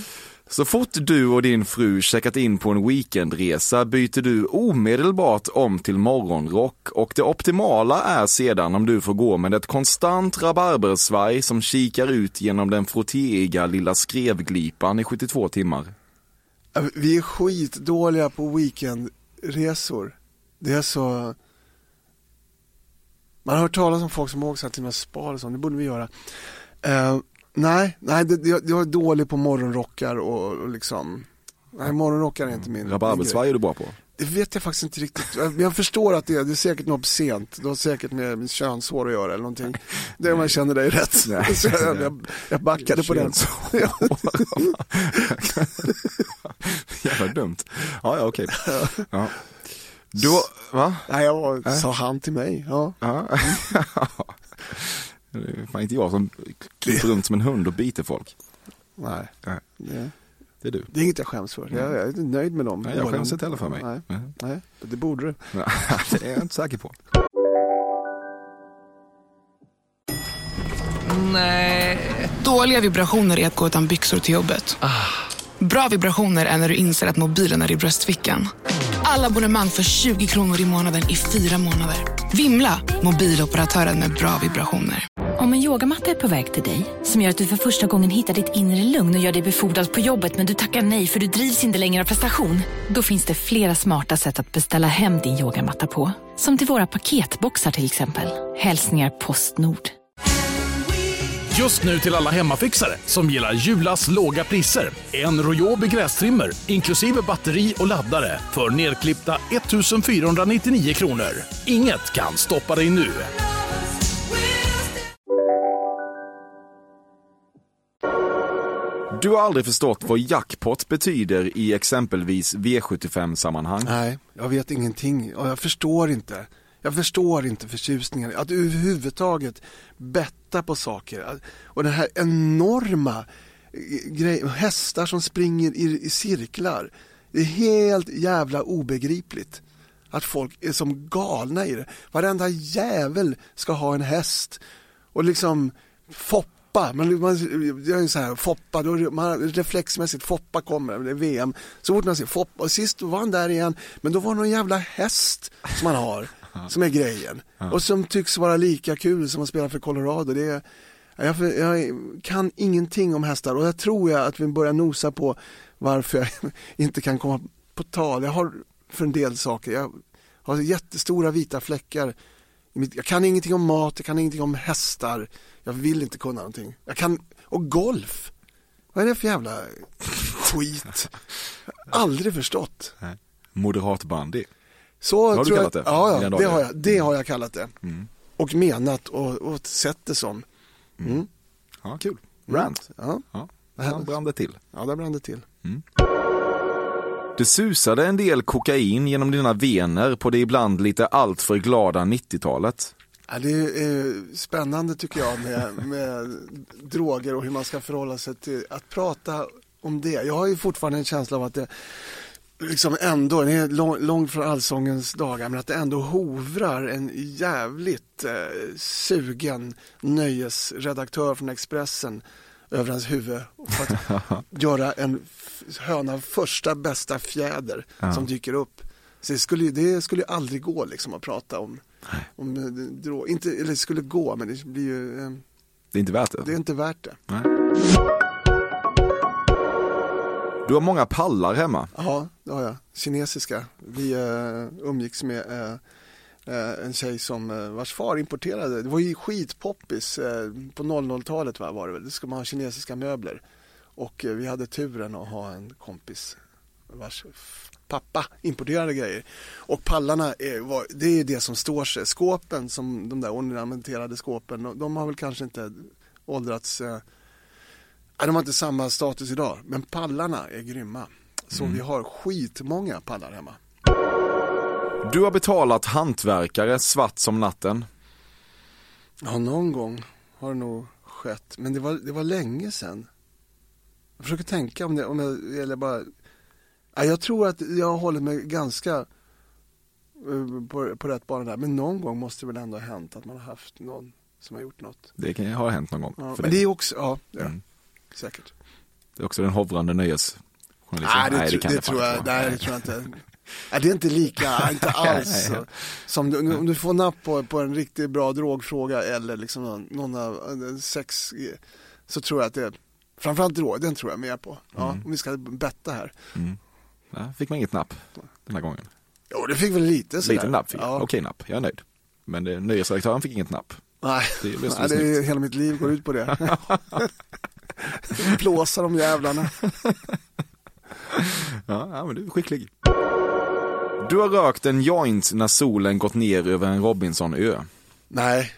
Så fort du och din fru checkat in på en weekendresa byter du omedelbart om till morgonrock och det optimala är sedan om du får gå med ett konstant rabarbersvaj som kikar ut genom den frottéiga lilla skrevglipan i 72 timmar. Äh, vi är skitdåliga på weekendresor. Det är så... Man har hört talas om folk som åker så här till spa och sånt, det borde vi göra. Äh, Nej, nej det, jag, jag är dålig på morgonrockar och, och liksom... Nej, morgonrockar är inte min. Rabarbersvaj är du bra på. Det vet jag faktiskt inte riktigt. Jag jag förstår att det är, det är säkert något sent. Det har säkert med könshår att göra eller någonting. Det är om jag känner dig rätt. Nej. Så jag, jag, jag backade på den. Jävla dumt. Ja, ja, okej. Ja. Du, va? Nej, jag var, sa han till mig. Ja. Ja. Det är fan inte jag som kryper runt som en hund och biter folk. Nej, Nej, det, det är du. det är inget jag skäms för. Jag, jag är inte nöjd med dem. Nej, jag skäms inte heller för mig. Nej, Nej. nej, det borde du. det är jag inte säker på. Dåliga vibrationer är att gå utan byxor till jobbet. Bra vibrationer är när du inser att mobilen är i bröstfickan. Alla abonnemang för 20 kronor i månaden i fyra månader. Vimla! Mobiloperatören med bra vibrationer. Om en yogamatta är på väg till dig, som gör att du för första gången hittar ditt inre lugn och gör dig befordrad på jobbet men du tackar nej för du drivs inte längre av prestation. Då finns det flera smarta sätt att beställa hem din yogamatta på. Som till våra paketboxar till exempel. Hälsningar Postnord. Just nu till alla hemmafixare som gillar Julas låga priser. En Royobi grästrimmer inklusive batteri och laddare för nedklippta 1 499 kronor. Inget kan stoppa dig nu. Du har aldrig förstått vad jackpot betyder i exempelvis V75-sammanhang? Nej, jag vet ingenting och jag förstår inte. Jag förstår inte förtjusningen. Att överhuvudtaget betta på saker. Och den här enorma eh, grejen, hästar som springer i, i cirklar. Det är helt jävla obegripligt. Att folk är som galna i det. Varenda jävel ska ha en häst. Och liksom Foppa, man, man gör ju så här, Foppa, då, man, reflexmässigt, Foppa kommer, det är VM. Så fort man ser Foppa, och sist var han där igen, men då var det någon jävla häst som man har, som är grejen. Och som tycks vara lika kul som att spela för Colorado. Det är, jag, jag kan ingenting om hästar och jag tror jag att vi börjar nosa på varför jag inte kan komma på tal. Jag har för en del saker, jag har jättestora vita fläckar. Jag kan ingenting om mat, jag kan ingenting om hästar. Jag vill inte kunna någonting. Jag kan, och golf. Vad är det för jävla skit? Aldrig förstått. Moderat bandy. Så Det har du kallat jag, det Ja, ja det, har jag, det har jag kallat det. Mm. Och menat och, och sett det som. Mm. Ja, kul. Rant. Ja. Ja, där brann det till. Ja, där brann det till. Det susade en del kokain genom dina vener på det ibland lite alltför glada 90-talet. Ja, det är spännande tycker jag med, med droger och hur man ska förhålla sig till att prata om det. Jag har ju fortfarande en känsla av att det liksom ändå, det är lång- långt från allsångens dagar, men att det ändå hovrar en jävligt eh, sugen nöjesredaktör från Expressen över hans huvud för att göra en höna första bästa fjäder Ja. som dyker upp. Så det skulle, ju- det skulle aldrig gå liksom att prata om, om eh, drog. Inte, eller det skulle gå, men det blir ju, eh, Det är inte värt det. det är inte värt det. Nej. Du har många pallar hemma. Ja, det har jag. Kinesiska. Vi uh, umgicks med eh, eh, en tjej som uh, vars far importerade, det var ju skitpoppis eh, på 00-talet va, var det väl, det ska man ha kinesiska möbler. Och eh, vi hade turen att ha en kompis vars pappa importerade grejer. Och pallarna, är, var, det är det som står sig. Skåpen, som de där ornamenterade skåpen, de, de har väl kanske inte åldrats eh, de har inte samma status idag, men pallarna är grymma. Så Mm. vi har skitmånga pallar hemma. Du har betalat hantverkare svart som natten. Ja, någon gång har det nog skett, men det var, det var länge sedan. Jag försöker tänka om det, om jag, eller bara... Ja, jag tror att jag håller mig ganska eh, på, på rätt bana där, men någon gång måste det väl ändå ha hänt att man har haft någon som har gjort något. Det kan ju ha hänt någon gång. Ja, men det är också, ja, ja Mm. säkert. Det är också den hovrande nöjesjournalisten. Nej, det, tro- kan det, fan tror jag, nej, det tror jag inte. Nej, det är inte lika, inte alls. Nej, nej. Som du, om du får napp på, på en riktigt bra drogfråga eller liksom någon, någon av eh, sex så tror jag att det, framförallt drog, den tror jag mer på. Ja, Mm. Om vi ska betta här. Mm. Ja, fick man inget napp den här gången. Jo, det fick väl lite sådär. Lite napp fick jag. ja. Okej napp, jag är nöjd. Men det, nöjesredaktören fick inget napp. Nej, Det vi nej det är, hela mitt liv går ut på det. Blåsa de jävlarna. Ja, ja, men du är skicklig. Du har rökt en joint när solen gått ner över en Robinsonö. Nej,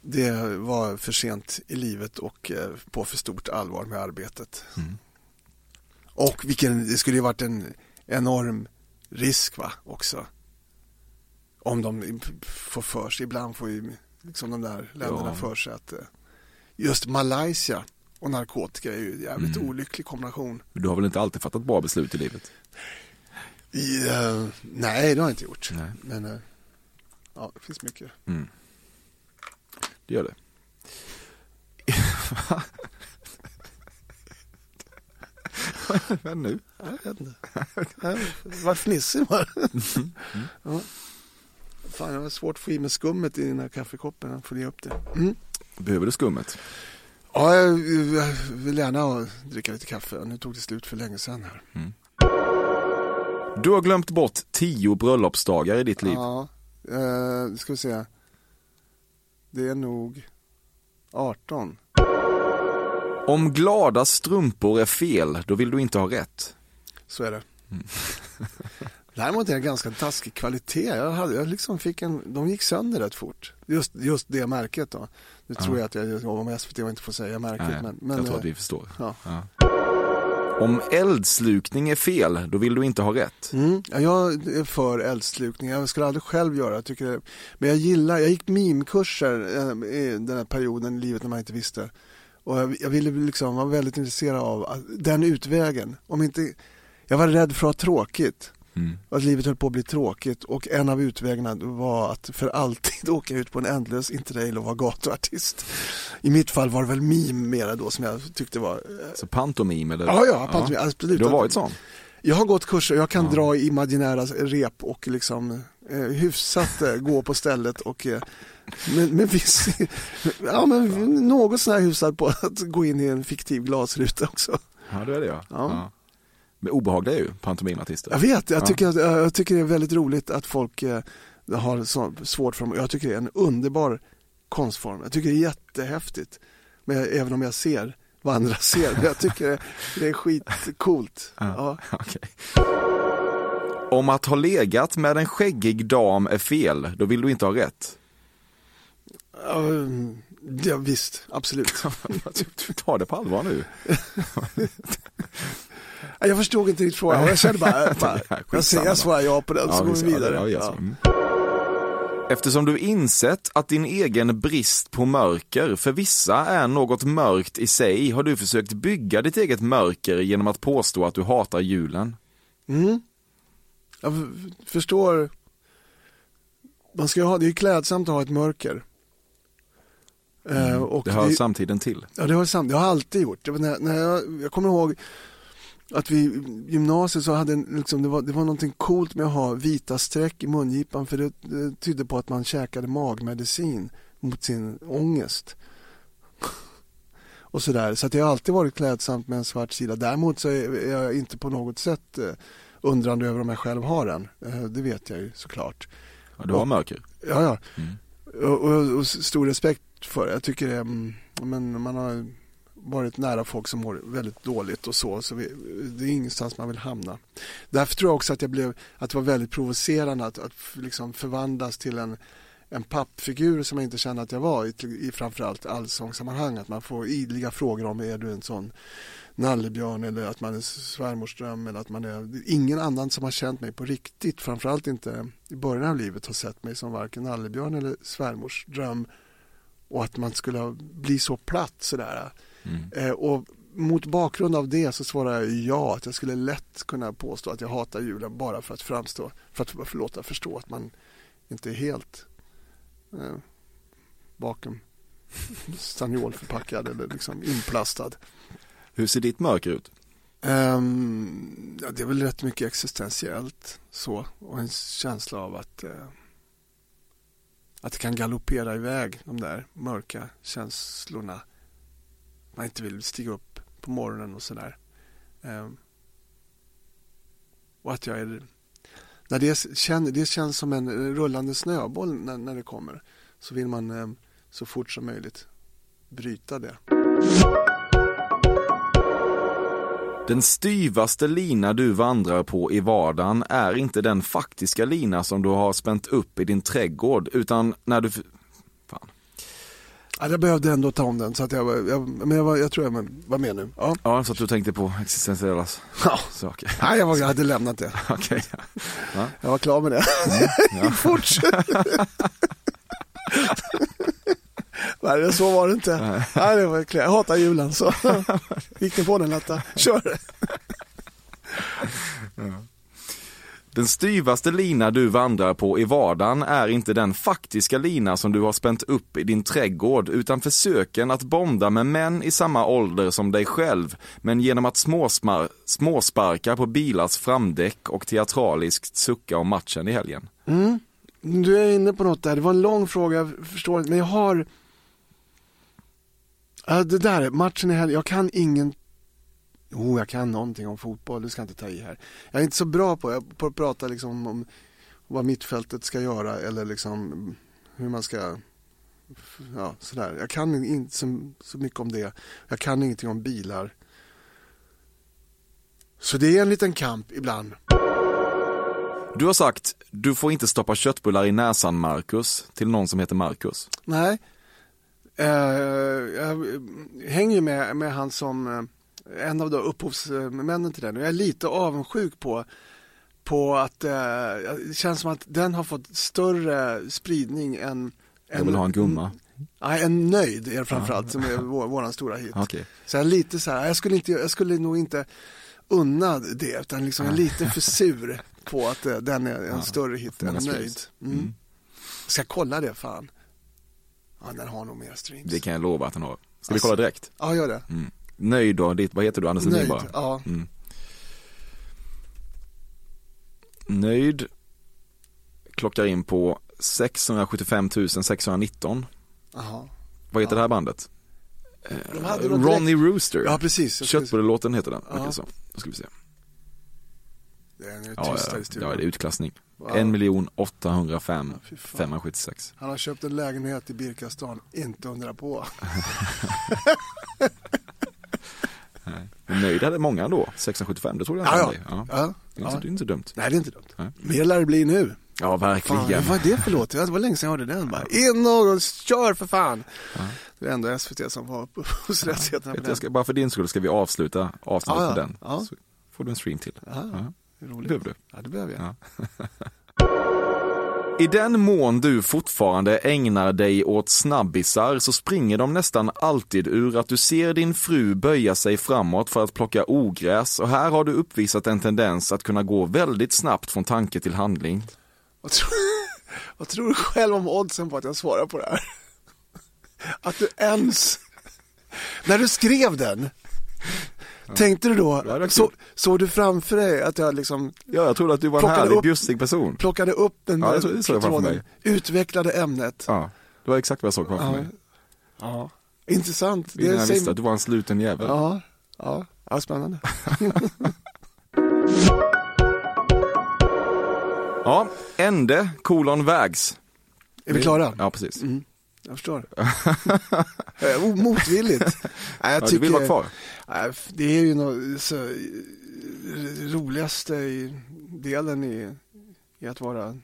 det var för sent i livet och eh, på för stort allvar med arbetet. Mm. Och vilken, det skulle ju varit en enorm risk va, också. Om de får för sig, ibland får ju liksom de där länderna Ja. för sig att eh, just Malaysia och narkotika är ju en jävligt Mm. olycklig kombination. Du har väl inte alltid fattat bra beslut i livet? I, eh, nej, det har jag inte gjort. Nej. Men eh, ja, det finns mycket. Mm. Det gör det. Vad nu? Jag vet inte. Jag Vart fnissig var Mm. ja. Fan, det var svårt att få i mig skummet i den här kaffekoppen. Jag får ge upp det. Mm. Behöver du skummet? Ja, jag jag vill gärna dricka lite kaffe. Nu tog det slut för länge sedan här. Du har glömt bort tio bröllopsdagar i ditt liv. Ja, eh, ska vi se. Det är nog 18. Om glada strumpor är fel, då vill du inte ha rätt. Så är det. Mm. Däremot är det ganska taskig kvalitet. Jag, hade, jag liksom fick en, de gick sönder rätt fort. Just, just det märket då. Nu Ja. tror jag att jag jobbar med SVT och inte får säga märket. Nej, men, men, jag tror eh, att vi förstår. Ja. Ja. Om eldslukning är fel, då vill du inte ha rätt. Mm, ja, jag är för eldslukning. Jag skulle aldrig själv göra jag tycker det. Men jag gillar, jag gick mimkurser eh, i den här perioden i livet när man inte visste. Och jag, jag ville liksom vara väldigt intresserad av att- den utvägen. Om inte, jag var rädd för att ha tråkigt. Mm. Att livet höll på att bli tråkigt och en av utvägarna var att för alltid åka ut på en ändlös interrail och vara gatuartist. I mitt fall var det väl meme mera då som jag tyckte var Så pantomim eller? Ja, ja, pantomim, absolut. Du har varit sån? Jag har gått kurser, jag kan dra i imaginära rep och liksom eh, hyfsat eh, gå på stället och eh, men, men viss, ja men något sån här hyfsat på att gå in i en fiktiv glasruta också. Ja, det är det ja. Ja. ja. Men obehagliga är ju pantomimartister. Jag vet, jag Ja. tycker, att, jag tycker det är väldigt roligt att folk eh, har så svårt för dem. Jag tycker det är en underbar konstform. Jag tycker det är jättehäftigt. Men jag, även om jag ser vad andra ser. Men jag tycker det, det är skitcoolt. Ja. Okej. Om att ha legat med en skäggig dam är fel, då vill du inte ha rätt. Ja, visst, absolut. Du tar det på allvar nu. Ja, Jag förstod inte riktigt frågan. Jag kände bara, bara jag, ser, jag svarar ja på den så går vi vidare. ja. Mm. Eftersom du insett att din egen brist på mörker för vissa är något mörkt i sig har du försökt bygga ditt eget mörker genom att påstå att du hatar julen. Mm. Jag förstår. Man ska ha, det är klädsamt att ha ett mörker. Eh, och Mm. Det hör samtiden till. Ja, det har, sam, det har alltid gjort. Det när, när jag, jag kommer ihåg att vi i gymnasiet så hade en, liksom, det, var, det var någonting coolt med att ha vita streck i mungipan för det, det tydde på att man käkade magmedicin mot sin ångest. Och sådär. Så att det har alltid varit klädsamt med en svart sida. Däremot så är jag inte på något sätt eh, undrande över om jag själv har den. Eh, det vet jag ju såklart. Ja, du har Och- mörker. Ja, ja. Mm. Och, och, och stor respekt för det. Jag tycker det, är, men man har varit nära folk som mår väldigt dåligt och så. så vi, det är ingenstans man vill hamna. Därför tror jag också att, jag blev, att det var väldigt provocerande att, att liksom förvandlas till en, en pappfigur som jag inte kände att jag var i, i framförallt allsångssammanhang. Att man får idliga frågor om är du en sån nallebjörn eller att man är svärmorsdröm eller att man är ingen annan som har känt mig på riktigt framförallt inte i början av livet har sett mig som varken nallebjörn eller svärmorsdröm och att man skulle bli så platt sådär. Mm. Eh, och mot bakgrund av det så svarar jag ja att jag skulle lätt kunna påstå att jag hatar julen bara för att framstå, för att förlåta förstå att man inte är helt eh, bakom stanniolförpackad eller liksom inplastad. Hur ser ditt mörker ut? Ehm, ja, det är väl rätt mycket existentiellt så och en känsla av att eh, att det kan galoppera iväg de där mörka känslorna. Man inte vill stiga upp på morgonen och sådär. Ehm, och att jag är när det, känner, det känns som en eh, rullande snöboll när, när det kommer så vill man eh, så fort som möjligt bryta det. Den styvaste lina du vandrar på i vardagen är inte den faktiska lina som du har spänt upp i din trädgård, utan när du... Ja, jag behövde ändå ta om den så att jag, jag, men jag, var, jag tror jag var med nu. Ja. Ja, så att du tänkte på existentiella Ja. saker. Nej, jag, var, jag hade lämnat det. Okej. Ja. Jag var klar med det. Ja. Fort. Nej, så var det inte. Nej, det var. Jag hatar julen så gick ni på den Lotta. Kör. Den styvaste lina du vandrar på i vardagen är inte den faktiska lina som du har spänt upp i din trädgård, utan försöken att bonda med män i samma ålder som dig själv, men genom att småsmar- småsparka på bilars framdäck och teatraliskt sucka om matchen i helgen. Mm. Du är inne på något där. Det var en lång fråga, jag förstår inte. Men jag har... Ja, det där, matchen i helgen. Jag kan ingen... Jo, jag kan någonting om fotboll. Det ska inte ta i här. Jag är inte så bra på, på att prata liksom om vad mittfältet ska göra eller liksom hur man ska ja, sådär. Jag kan inte så, så mycket om det. Jag kan ingenting om bilar. Så det är en liten kamp ibland. Du har sagt, du får inte stoppa köttbullar i näsan Marcus, till någon som heter Marcus. Nej. Eh, jag hänger ju med, med han som eh, en av de upphovsmännen till den och jag är lite avundsjuk på, på att eh, det känns som att den har fått större spridning än Jag vill ha en gumma. Nej, en nöjd är det framförallt som är vår, våran stora hit. Okej. Så jag är lite så här, jag skulle, inte, jag skulle nog inte unna det utan liksom jag är lite för sur på att eh, den är en större hit än nöjd. Mm. Mm. Ska kolla det fan? Ja, den har nog mer streams. Det kan jag lova att den har. Ska vi Alltså, kolla direkt? Ja, gör det. Mm. Nöjd då, ditt, vad heter du? Anders Nöjd, bara? ja. Mm. Nöjd klockar in på 675 619. Jaha. Vad heter det här bandet? De hade något Ronnie direkt- Rooster. Ja, precis. Köttbullelåten heter den. Ja. Ja. Så. Då ska vi se. Det är en Ja, ja, ja, det är utklassning. Wow. 1 miljon 805 fy fan. 576. Han har köpt en lägenhet i Birkastan, inte undra på. Nöjd hade många då, 675, det tror jag Ja, ja. ja. Ja, Det, är inte, ja. det är inte dumt. Nej, det är inte dumt. Nej. Mer lär det bli nu. Ja, verkligen. Fan, vad är det för låt? Det var länge sedan jag hörde den. Bara, in och kör för fan. Det är ändå SVT som var hos rättigheterna ska, bara för din skull ska vi avsluta avsnittet Ja, ja. med den. Ja. Så får du en stream till. Ja, Ja. roligt. behöver du. Ja, det behöver jag. I den mån du fortfarande ägnar dig åt snabbisar så springer de nästan alltid ur att du ser din fru böja sig framåt för att plocka ogräs och här har du uppvisat en tendens att kunna gå väldigt snabbt från tanke till handling. Vad, tror, vad tror du själv om oddsen på att jag svarar på det här? Att du ens, när du skrev den, tänkte du då, det så, såg du framför dig att jag liksom Ja, jag trodde att du var en härlig, upp- bjussig person. plockade upp den Ja, där det det jag tråden, utvecklade ämnet? Ja, det var exakt vad jag såg framför Ja. mig. Ja. Intressant. Innan jag visste att du var en sluten jävel. Ja, ja, ja spännande. Ja, ände, kolon, vägs. Är vi klara? Ja, precis. Mm, jag förstår. Eh, Motvilligt. Nej, jag Ja, du vill vara kvar. Det är ju något så, eh, roligaste i delen i, i att vara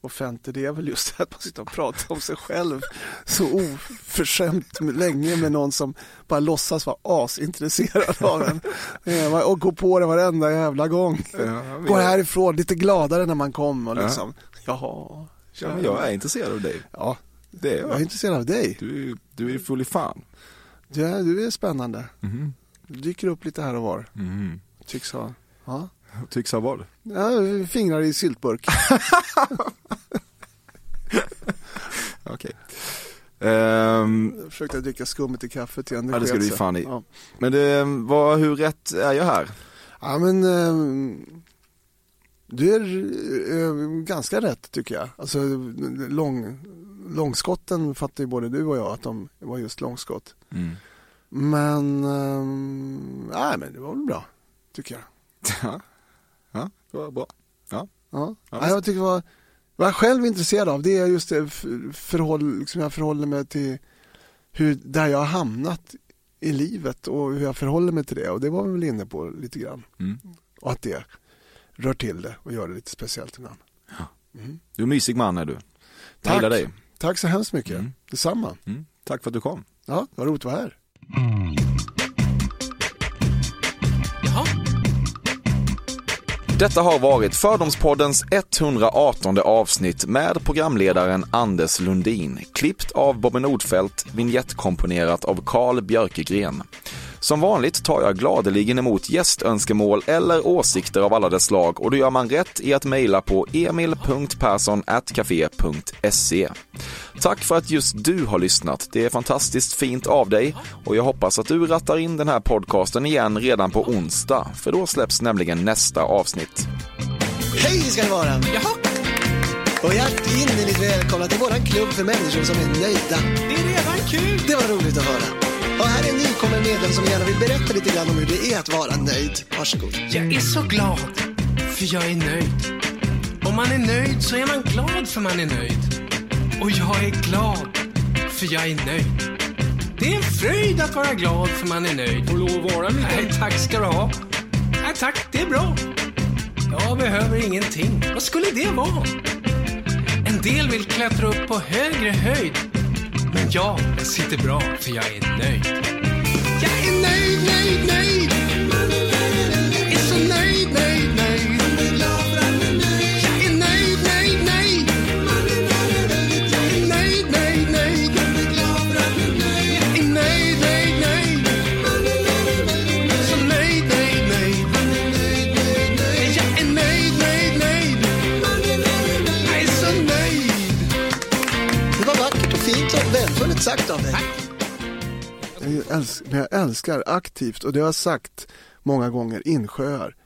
offentlig. Det är väl just att man sitter och pratar om sig själv så oförskämt länge med någon som bara låtsas vara asintresserad av en. Eh, Och går på det varenda jävla gång. Går härifrån lite gladare när man kom och Ja. liksom, jaha. Ja, jag är intresserad av dig. Ja, Det är jag är intresserad av dig. Du, du är full i fan. Du är, du är spännande. Mhm. Du dyker upp lite här och var. Mhm. Tycks ha. Ja. Tycks ha vad? ja, fingrar i syltburk. Okej. Ehm, Jag försökte dricka skummet i kaffet igen. ja, det ska du ge fan i. Ja, Men det, vad, hur rätt är jag här? ja men ehm, du är eh, ganska rätt tycker jag. Alltså lång, långskotten fattar ju både du och jag att de var just långskott. Mm. Men, ehm, nej men det var väl bra tycker jag. Ja. ja, det var bra. Ja. Ja. Ja, Ja, jag tycker vad, vad jag själv är intresserad av det är just det förhåll, liksom jag förhåller mig till hur, där jag har hamnat i livet och hur jag förhåller mig till det och det var vi väl inne på lite grann. Mm. Och att det rör till det och gör det lite speciellt ibland. Mm. Du är en mysig man är du. Jag Tack. gillar dig. Tack så hemskt mycket. Mm. Detsamma. Mm. Tack för att du kom. Ja, vad roligt att vara här. Jaha. Detta har varit Fördomspoddens 118 avsnitt med programledaren Anders Lundin, klippt av Bobby Nordfeldt, vignettkomponerat av Carl Björkegren. Som vanligt tar jag gladeligen emot gästönskemål eller åsikter av alla dess slag och då gör man rätt i att mejla på emil.perssonatcafe.se. Tack för att just du har lyssnat. Det är fantastiskt fint av dig och jag hoppas att du rattar in den här podcasten igen redan på onsdag, för då släpps nämligen nästa avsnitt. Hej ska det vara! Jaha, Och hjärtinnerligt välkomna till våran klubb för människor som är nöjda. det är redan kul. Det var roligt att höra. Och här är en nykommen medlem som gärna vill berätta lite grann om hur det är att vara nöjd. Varsågod. Jag är så glad, för jag är nöjd. Om man är nöjd så är man glad för man är nöjd. Och jag är glad, för jag är nöjd. Det är en fröjd att vara glad för man är nöjd. Får lov att vara lite? Nej, tack ska du ha. Nej, tack, det är bra. Jag behöver ingenting. Vad skulle det vara? En del vill klättra upp på högre höjd. Men jag, jag sitter bra för jag är nöjd. Jag är nöjd, nöjd, nöjd. Sagt av dig. Jag älskar, men jag älskar aktivt och det har jag sagt många gånger insjöar.